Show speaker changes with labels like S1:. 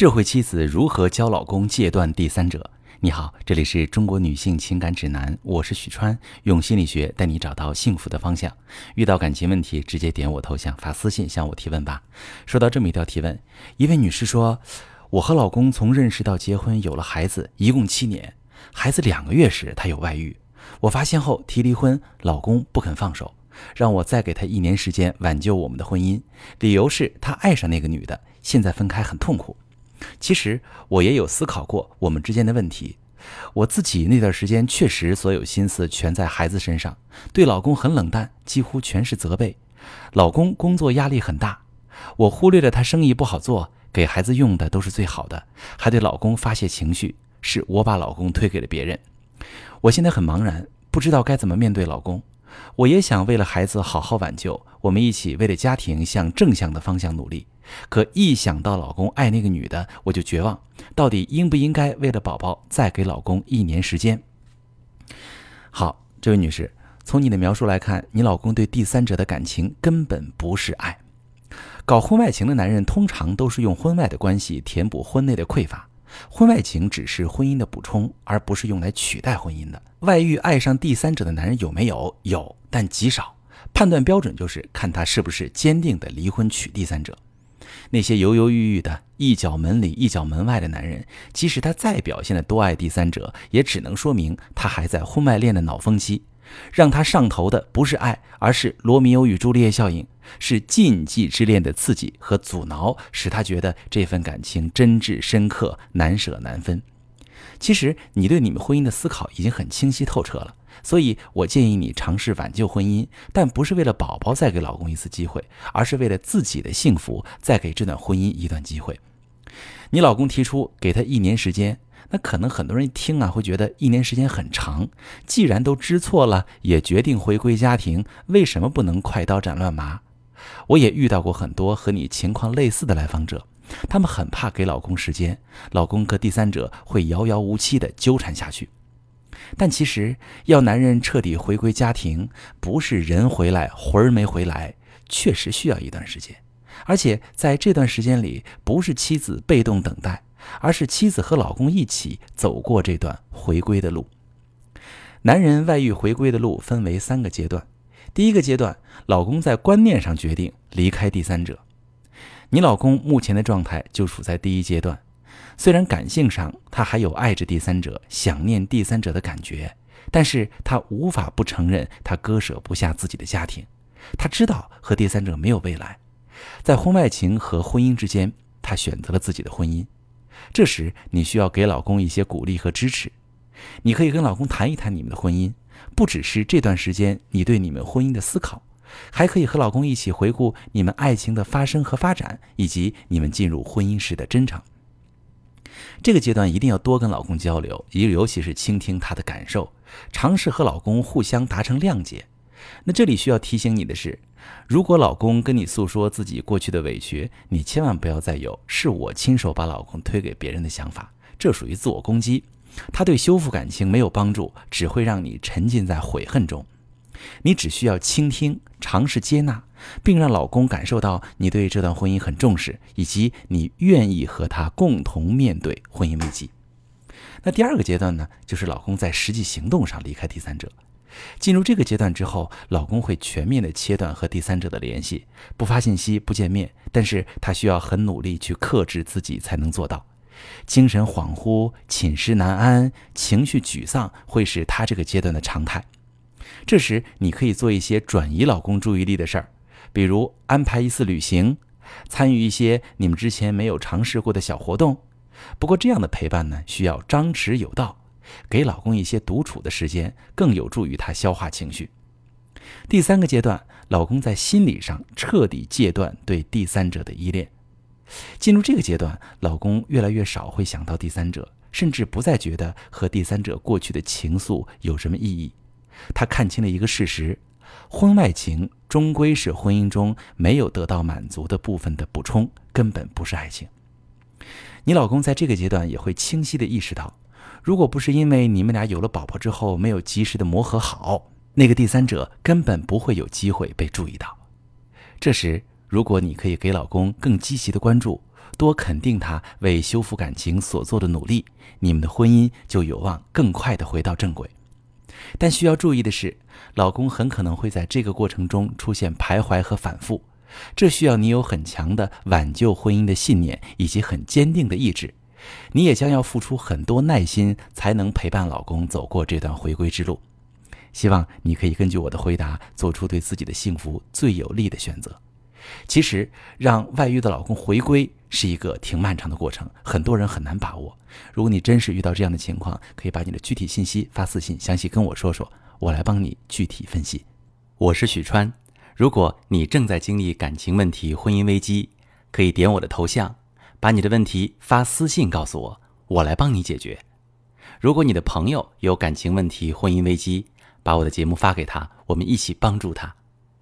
S1: 智慧妻子如何教老公戒断第三者？你好，这里是中国女性情感指南，我是许川，用心理学带你找到幸福的方向。遇到感情问题，直接点我头像发私信向我提问吧。收到这么一条提问，一位女士说：“我和老公从认识到结婚有了孩子，一共七年，孩子两个月时他有外遇，我发现后提离婚，老公不肯放手。”让我再给他一年时间挽救我们的婚姻，理由是他爱上那个女的，现在分开很痛苦。其实我也有思考过我们之间的问题，我自己那段时间确实所有心思全在孩子身上，对老公很冷淡，几乎全是责备。老公工作压力很大，我忽略了他生意不好做，给孩子用的都是最好的，还对老公发泄情绪，是我把老公推给了别人。我现在很茫然，不知道该怎么面对老公。我也想为了孩子好好挽救，我们一起为了家庭向正向的方向努力。可一想到老公爱那个女的，我就绝望。到底应不应该为了宝宝再给老公一年时间？好，这位女士，从你的描述来看，你老公对第三者的感情根本不是爱。搞婚外情的男人通常都是用婚外的关系填补婚内的匮乏。婚外情只是婚姻的补充，而不是用来取代婚姻的。外遇爱上第三者的男人有没有？有，但极少。判断标准就是看他是不是坚定的离婚娶第三者。那些犹犹豫豫的、一脚门里一脚门外的男人，即使他再表现的多爱第三者，也只能说明他还在婚外恋的脑风期。让他上头的不是爱，而是罗密欧与朱丽叶效应，是禁忌之恋的刺激和阻挠，使他觉得这份感情真挚深刻，难舍难分。其实你对你们婚姻的思考已经很清晰透彻了，所以我建议你尝试挽救婚姻，但不是为了宝宝再给老公一次机会，而是为了自己的幸福再给这段婚姻一段机会。你老公提出给他一年时间。那可能很多人一听啊，会觉得一年时间很长。既然都知错了，也决定回归家庭，为什么不能快刀斩乱麻？我也遇到过很多和你情况类似的来访者，他们很怕给老公时间，老公和第三者会遥遥无期的纠缠下去。但其实要男人彻底回归家庭，不是人回来魂儿没回来，确实需要一段时间。而且在这段时间里，不是妻子被动等待。而是妻子和老公一起走过这段回归的路。男人外遇回归的路分为三个阶段。第一个阶段，老公在观念上决定离开第三者。你老公目前的状态就处在第一阶段，虽然感性上他还有爱着第三者、想念第三者的感觉，但是他无法不承认他割舍不下自己的家庭。他知道和第三者没有未来，在婚外情和婚姻之间，他选择了自己的婚姻。这时，你需要给老公一些鼓励和支持。你可以跟老公谈一谈你们的婚姻，不只是这段时间你对你们婚姻的思考，还可以和老公一起回顾你们爱情的发生和发展，以及你们进入婚姻时的真诚。这个阶段一定要多跟老公交流，尤其是倾听他的感受，尝试和老公互相达成谅解。那这里需要提醒你的是。如果老公跟你诉说自己过去的委屈，你千万不要再有“是我亲手把老公推给别人的”想法，这属于自我攻击，他对修复感情没有帮助，只会让你沉浸在悔恨中。你只需要倾听，尝试接纳，并让老公感受到你对这段婚姻很重视，以及你愿意和他共同面对婚姻危机。那第二个阶段呢，就是老公在实际行动上离开第三者。进入这个阶段之后，老公会全面的切断和第三者的联系，不发信息，不见面。但是他需要很努力去克制自己才能做到。精神恍惚、寝食难安、情绪沮丧，会是他这个阶段的常态。这时，你可以做一些转移老公注意力的事儿，比如安排一次旅行，参与一些你们之前没有尝试过的小活动。不过，这样的陪伴呢，需要张弛有道。给老公一些独处的时间，更有助于他消化情绪。第三个阶段，老公在心理上彻底戒断对第三者的依恋。进入这个阶段，老公越来越少会想到第三者，甚至不再觉得和第三者过去的情愫有什么意义。他看清了一个事实：婚外情终归是婚姻中没有得到满足的部分的补充，根本不是爱情。你老公在这个阶段也会清晰地意识到。如果不是因为你们俩有了宝宝之后没有及时的磨合好，那个第三者根本不会有机会被注意到。这时，如果你可以给老公更积极的关注，多肯定他为修复感情所做的努力，你们的婚姻就有望更快的回到正轨。但需要注意的是，老公很可能会在这个过程中出现徘徊和反复，这需要你有很强的挽救婚姻的信念以及很坚定的意志。你也将要付出很多耐心，才能陪伴老公走过这段回归之路。希望你可以根据我的回答，做出对自己的幸福最有利的选择。其实，让外遇的老公回归是一个挺漫长的过程，很多人很难把握。如果你真是遇到这样的情况，可以把你的具体信息发私信，详细跟我说说，我来帮你具体分析。我是许川，如果你正在经历感情问题、婚姻危机，可以点我的头像，把你的问题发私信告诉我，我来帮你解决。如果你的朋友有感情问题、婚姻危机，把我的节目发给他，我们一起帮助他。